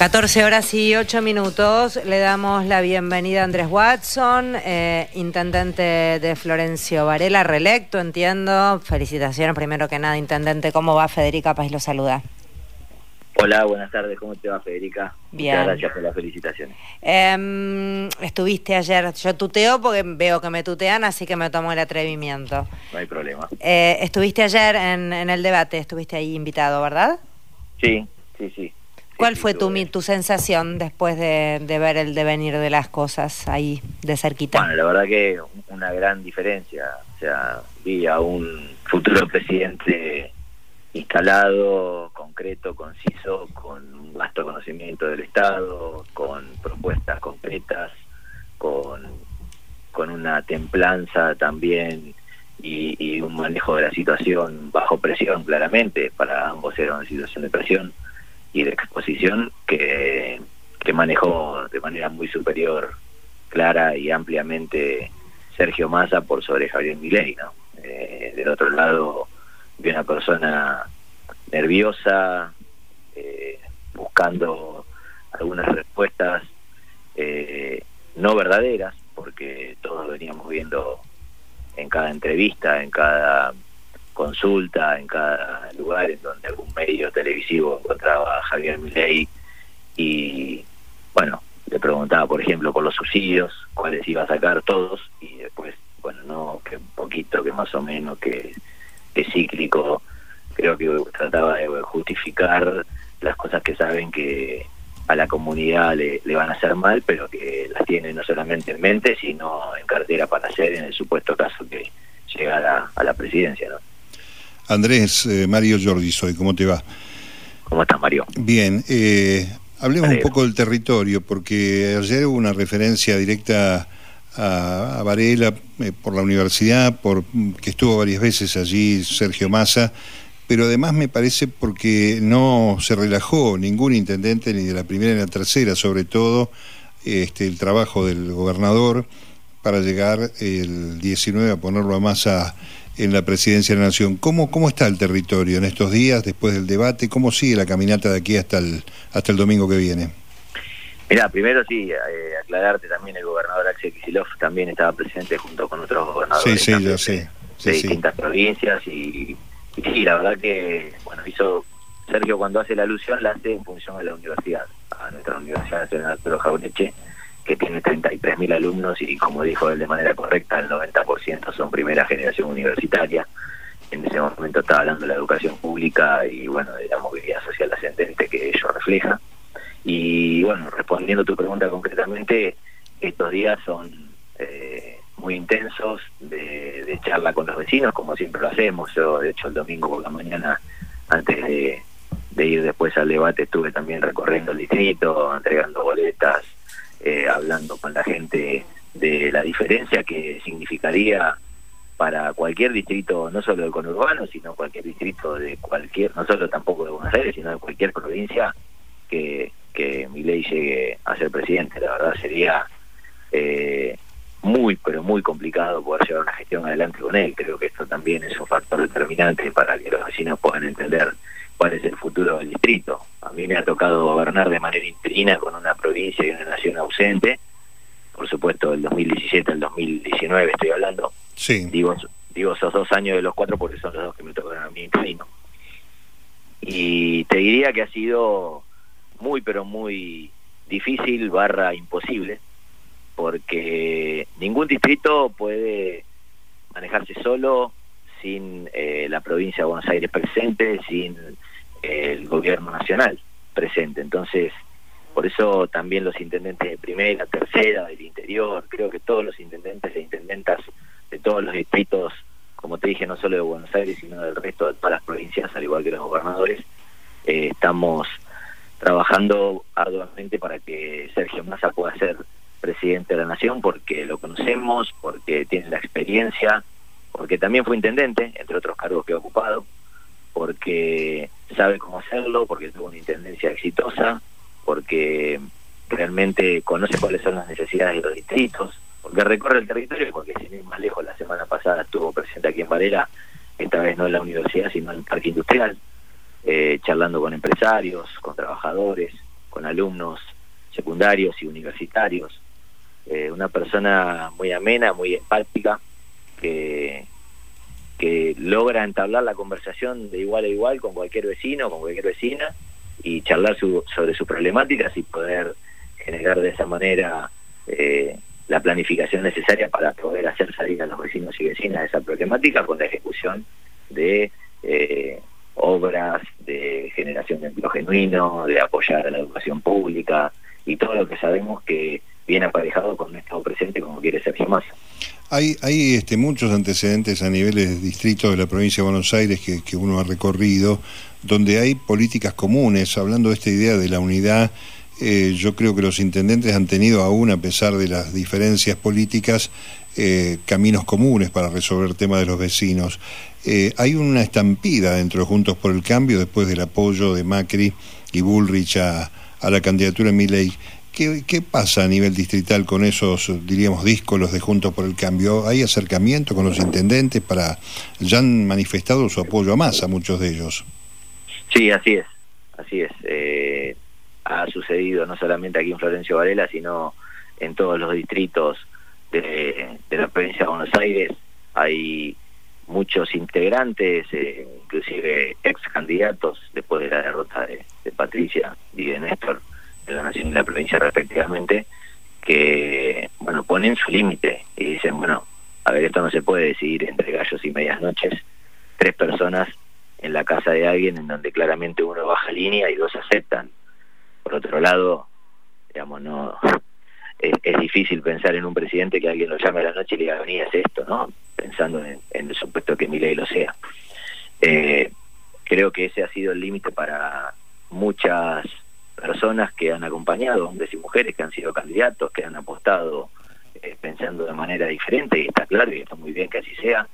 14 horas y 8 minutos. Le damos la bienvenida a Andrés Watson, eh, intendente de Florencio Varela, reelecto, entiendo. Felicitaciones primero que nada, intendente. ¿Cómo va? Federica Paz lo saluda. Hola, buenas tardes. ¿Cómo te va, Federica? Bien. Muchas gracias por las felicitaciones. Em, estuviste ayer, yo tuteo porque veo que me tutean, así que me tomo el atrevimiento. No hay problema. Eh, estuviste ayer en, en el debate, estuviste ahí invitado, ¿verdad? Sí, sí, sí. ¿Cuál fue tu, mi- tu sensación después de, de ver el devenir de las cosas ahí de cerquita? Bueno, la verdad que una gran diferencia. O sea, vi a un futuro presidente instalado, concreto, conciso, con un vasto conocimiento del Estado, con propuestas concretas, con, con una templanza también y, y un manejo de la situación bajo presión, claramente. Para ambos era una situación de presión y de exposición que, que manejó de manera muy superior, clara y ampliamente Sergio Massa por sobre Javier Milei, ¿no? Eh, del otro lado vi una persona nerviosa, eh, buscando algunas respuestas eh, no verdaderas, porque todos veníamos viendo en cada entrevista, en cada consulta, en cada lugar en donde algún medio televisivo encontraba a Javier Milei y bueno, le preguntaba por ejemplo por los subsidios, cuáles iba a sacar todos y después, bueno, no, que un poquito, que más o menos, que, cíclico, creo que trataba de justificar las cosas que saben que a la comunidad le, le van a hacer mal, pero que las tiene no solamente en mente, sino en cartera para hacer en el supuesto caso que llegara a la presidencia, ¿no? Andrés, eh, Mario Giorgi soy, ¿cómo te va? ¿Cómo estás, Mario? Bien, eh, hablemos un poco del territorio, porque ayer hubo una referencia directa a, a Varela eh, por la universidad, por que estuvo varias veces allí Sergio Massa, pero además me parece porque no se relajó ningún intendente, ni de la primera ni de la tercera, sobre todo este, el trabajo del gobernador para llegar el 19 a ponerlo a Massa en la presidencia de la Nación. ¿Cómo, ¿Cómo está el territorio en estos días, después del debate? ¿Cómo sigue la caminata de aquí hasta el, hasta el domingo que viene? Mira, primero sí, eh, aclararte también, el gobernador Axel Kicillof también estaba presente junto con otros gobernadores Sí, sí, también ya sé. de, Sí, de sí. distintas provincias y, y sí, la verdad que, bueno, hizo Sergio cuando hace la alusión la hace en función de la universidad, a nuestra Universidad Nacional Arturo Jaureche, que tiene 33.000 alumnos y como dijo él de manera correcta, el 90% son primera generación universitaria. En ese momento estaba hablando de la educación pública y bueno, de la movilidad social ascendente que ello refleja. Y bueno, respondiendo a tu pregunta concretamente, estos días son eh, muy intensos de, charla con los vecinos, como siempre lo hacemos. Yo, de hecho, el domingo por la mañana, antes de ir después al debate, estuve también recorriendo el distrito, entregando boletas, eh, hablando con la gente de la diferencia que significaría para cualquier distrito, no solo del conurbano, sino cualquier distrito de cualquier, no solo tampoco de Buenos Aires, sino de cualquier provincia que, que Milei llegue a ser presidente. La verdad sería eh, muy, pero muy complicado poder llevar una gestión adelante con él. Creo que esto también es un factor determinante para que los vecinos puedan entender cuál es el futuro del distrito. A mí me ha tocado gobernar de manera interina con una provincia y una nación ausente. Por supuesto, del 2017 al 2019 estoy hablando. Sí, Digo, digo esos dos años de los cuatro porque son los dos que me tocaron a mí interino. Y te diría que ha sido muy, pero muy difícil barra imposible, porque ningún distrito puede manejarse solo sin eh, la provincia de Buenos Aires presente, sin eh, el gobierno nacional presente. Entonces, por eso también los intendentes de primera, tercera, del interior, creo que todos los intendentes e intendentas de todos los distritos, como te dije, no solo de Buenos Aires, sino del resto de todas las provincias, al igual que los gobernadores, eh, estamos trabajando arduamente para que Sergio Massa pueda ser presidente de la nación, porque lo conocemos, porque tiene la experiencia, porque también fue intendente, entre otros cargos que ha ocupado, porque sabe cómo hacerlo, porque tuvo una intendencia exitosa, porque realmente conoce cuáles son las necesidades de los distritos, porque recorre el territorio, porque sin ir más lejos, la semana pasada estuvo presente aquí en Varela, esta vez no en la universidad, sino en el parque industrial, eh, charlando con empresarios, con trabajadores, con alumnos secundarios y universitarios. Eh, una persona muy amena, muy empática, que, que logra entablar la conversación de igual a igual con cualquier vecino, con cualquier vecina, y charlar sobre sus problemáticas y poder generar de esa manera eh, la planificación necesaria para poder hacer salir a los vecinos y vecinas de esa problemática con la ejecución de eh, obras de generación de empleo genuino, de apoyar a la educación pública y todo lo que sabemos que viene aparejado con un Estado presente como quiere Sergio Massa. Hay, hay este, muchos antecedentes a niveles de distrito de la provincia de Buenos Aires que, uno ha recorrido, donde hay políticas comunes, hablando de esta idea de la unidad eh, yo creo que los intendentes han tenido aún, a pesar de las diferencias políticas, eh, caminos comunes para resolver temas de los vecinos. Eh, hay una estampida dentro de Juntos por el Cambio después del apoyo de Macri y Bullrich a, la candidatura de Milley. ¿Qué, ¿Qué, pasa a nivel distrital con esos, diríamos, díscolos de Juntos por el Cambio? ¿Hay acercamiento con los intendentes para... ya han manifestado su apoyo a Massa, muchos de ellos? Sí, así es, así es ha sucedido no solamente aquí en Florencio Varela, sino en todos los distritos de, la provincia de Buenos Aires. Hay muchos integrantes, eh, inclusive ex candidatos, después de la derrota de, Patricia y de Néstor en la nación y la provincia respectivamente, que bueno ponen su límite y dicen, bueno, a ver, esto no se puede decidir entre gallos y medias noches, tres personas en la casa de alguien en donde claramente uno baja línea y dos aceptan por otro lado, digamos, no es, difícil pensar en un presidente que alguien lo llame a la noche y le diga, vení, es esto, ¿no? Pensando en, el supuesto que mi ley lo sea. Eh, creo que ese ha sido el límite para muchas personas que han acompañado, hombres y mujeres que han sido candidatos, que han apostado eh, pensando de manera diferente, y está claro y está muy bien que así sea,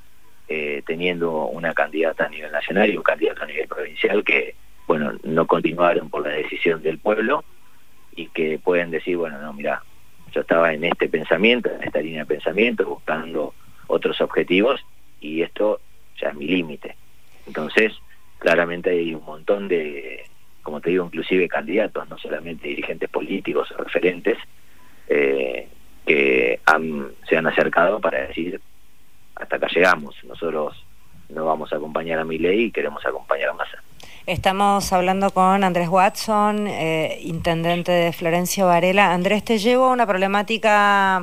eh, teniendo una candidata a nivel nacional y un candidato a nivel provincial que bueno, no continuaron por la decisión del pueblo y que pueden decir, bueno, no, mira, yo estaba en este pensamiento, en esta línea de pensamiento, buscando otros objetivos y esto ya es mi límite. Entonces, claramente hay un montón de, como te digo, inclusive candidatos, no solamente dirigentes políticos referentes, eh, que se han acercado para decir, hasta acá llegamos, nosotros no vamos a acompañar a mi ley y queremos acompañar a Massa. Estamos hablando con Andrés Watson, eh, intendente de Florencio Varela. Andrés, te llevo una problemática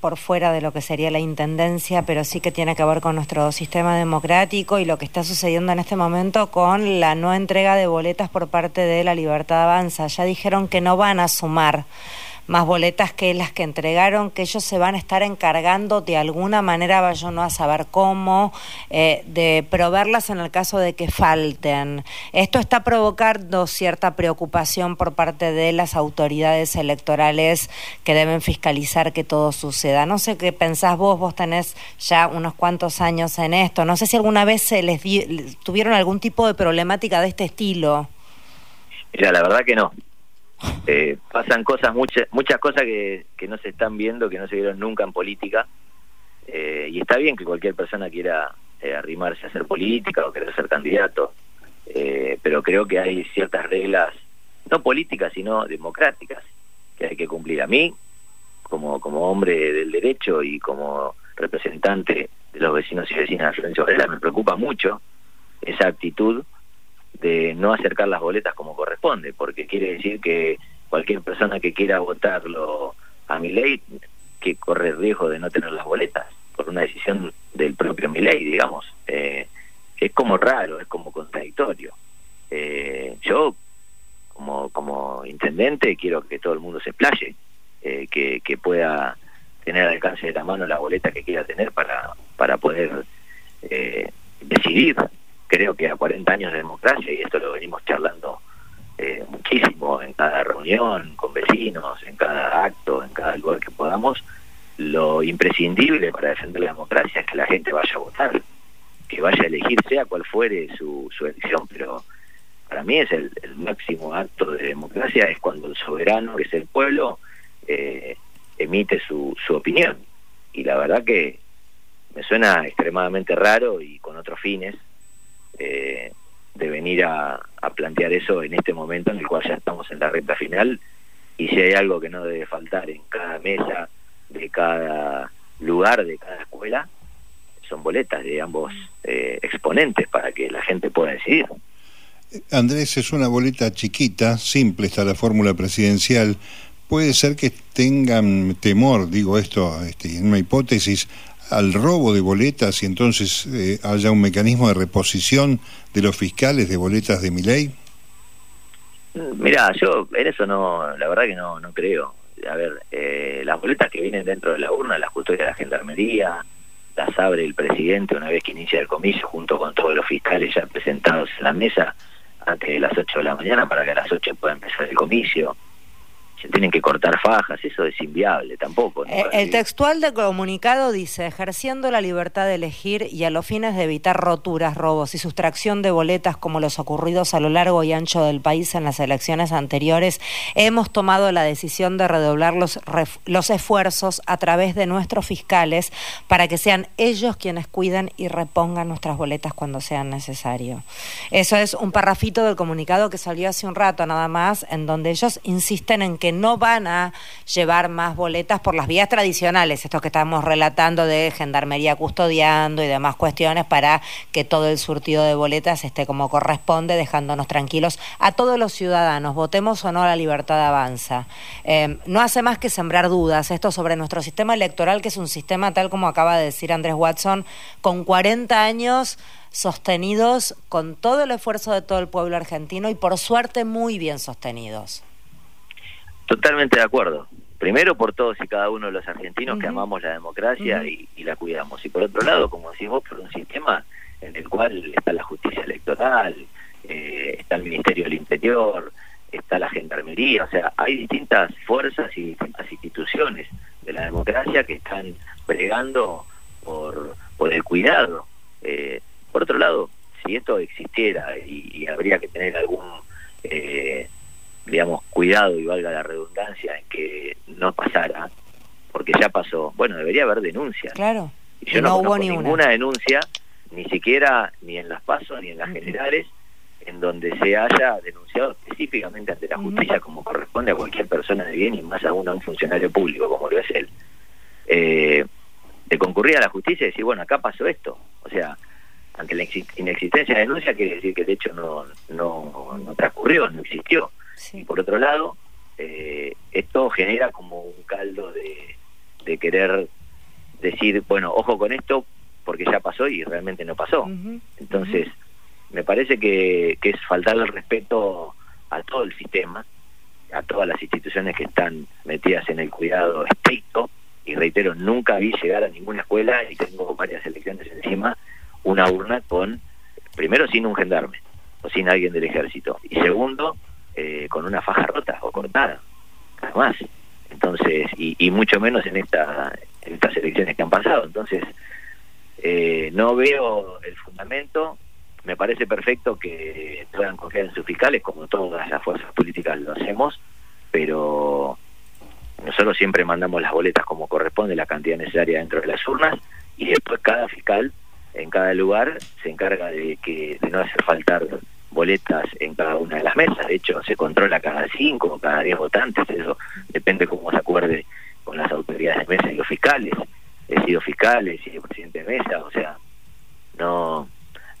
por fuera de lo que sería la intendencia, pero sí que tiene que ver con nuestro sistema democrático y lo que está sucediendo en este momento con la no entrega de boletas por parte de la Libertad Avanza. Ya dijeron que no van a sumar más boletas que las que entregaron, que ellos se van a estar encargando de alguna manera, vaya no a saber cómo, eh, de proveerlas en el caso de que falten. Esto está provocando cierta preocupación por parte de las autoridades electorales que deben fiscalizar que todo suceda. No sé qué pensás vos, vos tenés ya unos cuantos años en esto, no sé si alguna vez se les tuvieron algún tipo de problemática de este estilo. Mira, la verdad que no. Eh, pasan cosas, muchas muchas cosas que, que no se están viendo, que no se vieron nunca en política. Eh, y está bien que cualquier persona quiera eh, arrimarse a hacer política o querer ser candidato, pero creo que hay ciertas reglas, no políticas, sino democráticas, que hay que cumplir. A mí, como, como hombre del derecho y como representante de los vecinos y vecinas de Florencio Varela, me preocupa mucho esa actitud de no acercar las boletas como corresponde, porque quiere decir que cualquier persona que quiera votarlo a mi ley, que corre riesgo de no tener las boletas por una decisión del propio mi ley, digamos. Eh, es como raro, es como contradictorio. Eh, yo, como, como intendente, quiero que todo el mundo se explaye, eh, que, que pueda tener al alcance de la mano la boleta que quiera tener para, para poder decidir creo que a 40 años de democracia, y esto lo venimos charlando eh, muchísimo en cada reunión, con vecinos, en cada acto, en cada lugar que podamos, lo imprescindible para defender la democracia es que la gente vaya a votar, que vaya a elegir sea cual fuere su, su elección, pero para mí es el, máximo acto de democracia, es cuando el soberano, que es el pueblo, eh, emite su, su opinión. Y la verdad que me suena extremadamente raro y con otros fines, eh, de venir a, plantear eso en este momento en el cual ya estamos en la recta final y si hay algo que no debe faltar en cada mesa de cada lugar, de cada escuela, son boletas de ambos eh, exponentes para que la gente pueda decidir. Andrés, es una boleta chiquita, simple está la fórmula presidencial. Puede ser que tengan temor, digo esto este, en una hipótesis, al robo de boletas y entonces eh, haya un mecanismo de reposición de los fiscales de boletas de mi ley? Mira, yo en eso no, la verdad que no, no creo. A ver, eh, las boletas que vienen dentro de la urna, las custodias de la gendarmería, las abre el presidente una vez que inicia el comicio junto con todos los fiscales ya presentados en la mesa antes de las 8 de la mañana para que a las 8 pueda empezar el comicio se tienen que cortar fajas, eso es inviable tampoco. Eh, el textual de comunicado dice, ejerciendo la libertad de elegir y a los fines de evitar roturas, robos y sustracción de boletas como los ocurridos a lo largo y ancho del país en las elecciones anteriores, hemos tomado la decisión de redoblar los, los esfuerzos a través de nuestros fiscales para que sean ellos quienes cuiden y repongan nuestras boletas cuando sea necesario. Eso es un parrafito del comunicado que salió hace un rato nada más, en donde ellos insisten en que no van a llevar más boletas por las vías tradicionales, esto que estamos relatando de gendarmería custodiando y demás cuestiones para que todo el surtido de boletas esté como corresponde, dejándonos tranquilos a todos los ciudadanos, votemos o no la libertad avanza. Eh, no hace más que sembrar dudas esto sobre nuestro sistema electoral, que es un sistema tal como acaba de decir Andrés Watson, con 40 años sostenidos con todo el esfuerzo de todo el pueblo argentino y por suerte muy bien sostenidos. Totalmente de acuerdo. Primero por todos y cada uno de los argentinos que amamos la democracia y, la cuidamos. Y por otro lado, como decimos, por un sistema en el cual está la justicia electoral, eh, está el Ministerio del Interior, está la Gendarmería, o sea, hay distintas fuerzas y distintas instituciones de la democracia que están pregando por, por el cuidado. Eh, por otro lado, si esto existiera y, habría que tener algún... Eh, digamos, cuidado y valga la redundancia en que no pasara, porque ya pasó. Bueno, debería haber denuncias. Claro. Y yo no, hubo ninguna denuncia, ni siquiera ni en las pasos ni en las generales, en donde se haya denunciado específicamente ante la justicia como corresponde a cualquier persona de bien y más aún a un funcionario público como lo es él. Eh, de concurrir a la justicia y decir, bueno, acá pasó esto. O sea, ante la inexistencia de denuncia quiere decir que el hecho no, no, no transcurrió, no existió. Y por otro lado, eh, esto genera como un caldo de, querer decir, bueno, ojo con esto porque ya pasó y realmente no pasó. Entonces, me parece que, que es faltar el respeto a todo el sistema, a todas las instituciones que están metidas en el cuidado estricto, y reitero, nunca vi llegar a ninguna escuela, y tengo varias elecciones encima, una urna con, primero sin un gendarme, o sin alguien del ejército, y segundo, eh, con una faja rota o cortada, nada más. Entonces, y, mucho menos en, esta, estas elecciones que han pasado. Entonces, eh, no veo el fundamento. Me parece perfecto que puedan confiar en sus fiscales, como todas las fuerzas políticas lo hacemos, pero nosotros siempre mandamos las boletas como corresponde, la cantidad necesaria dentro de las urnas, y después cada fiscal en cada lugar se encarga de que de no hacer faltar boletas en cada una de las mesas. De hecho, se controla cada cinco o cada diez votantes. Eso depende cómo se acuerde con las autoridades de mesa y los fiscales. He sido fiscal, he sido presidente de mesa, o sea, no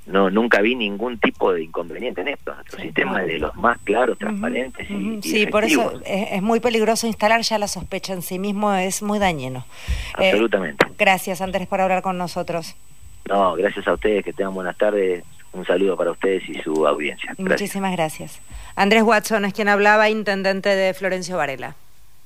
no nunca vi ningún tipo de inconveniente en esto. Nuestro sistema es de los más claros, transparentes y, Sí, por eso es, muy peligroso instalar ya la sospecha en sí mismo, es muy dañino. Eh, Absolutamente. gracias, Andrés, por hablar con nosotros. No, gracias a ustedes, que tengan buenas tardes. Un saludo para ustedes y su audiencia. Muchísimas gracias. Andrés Watson es quien hablaba, intendente de Florencio Varela.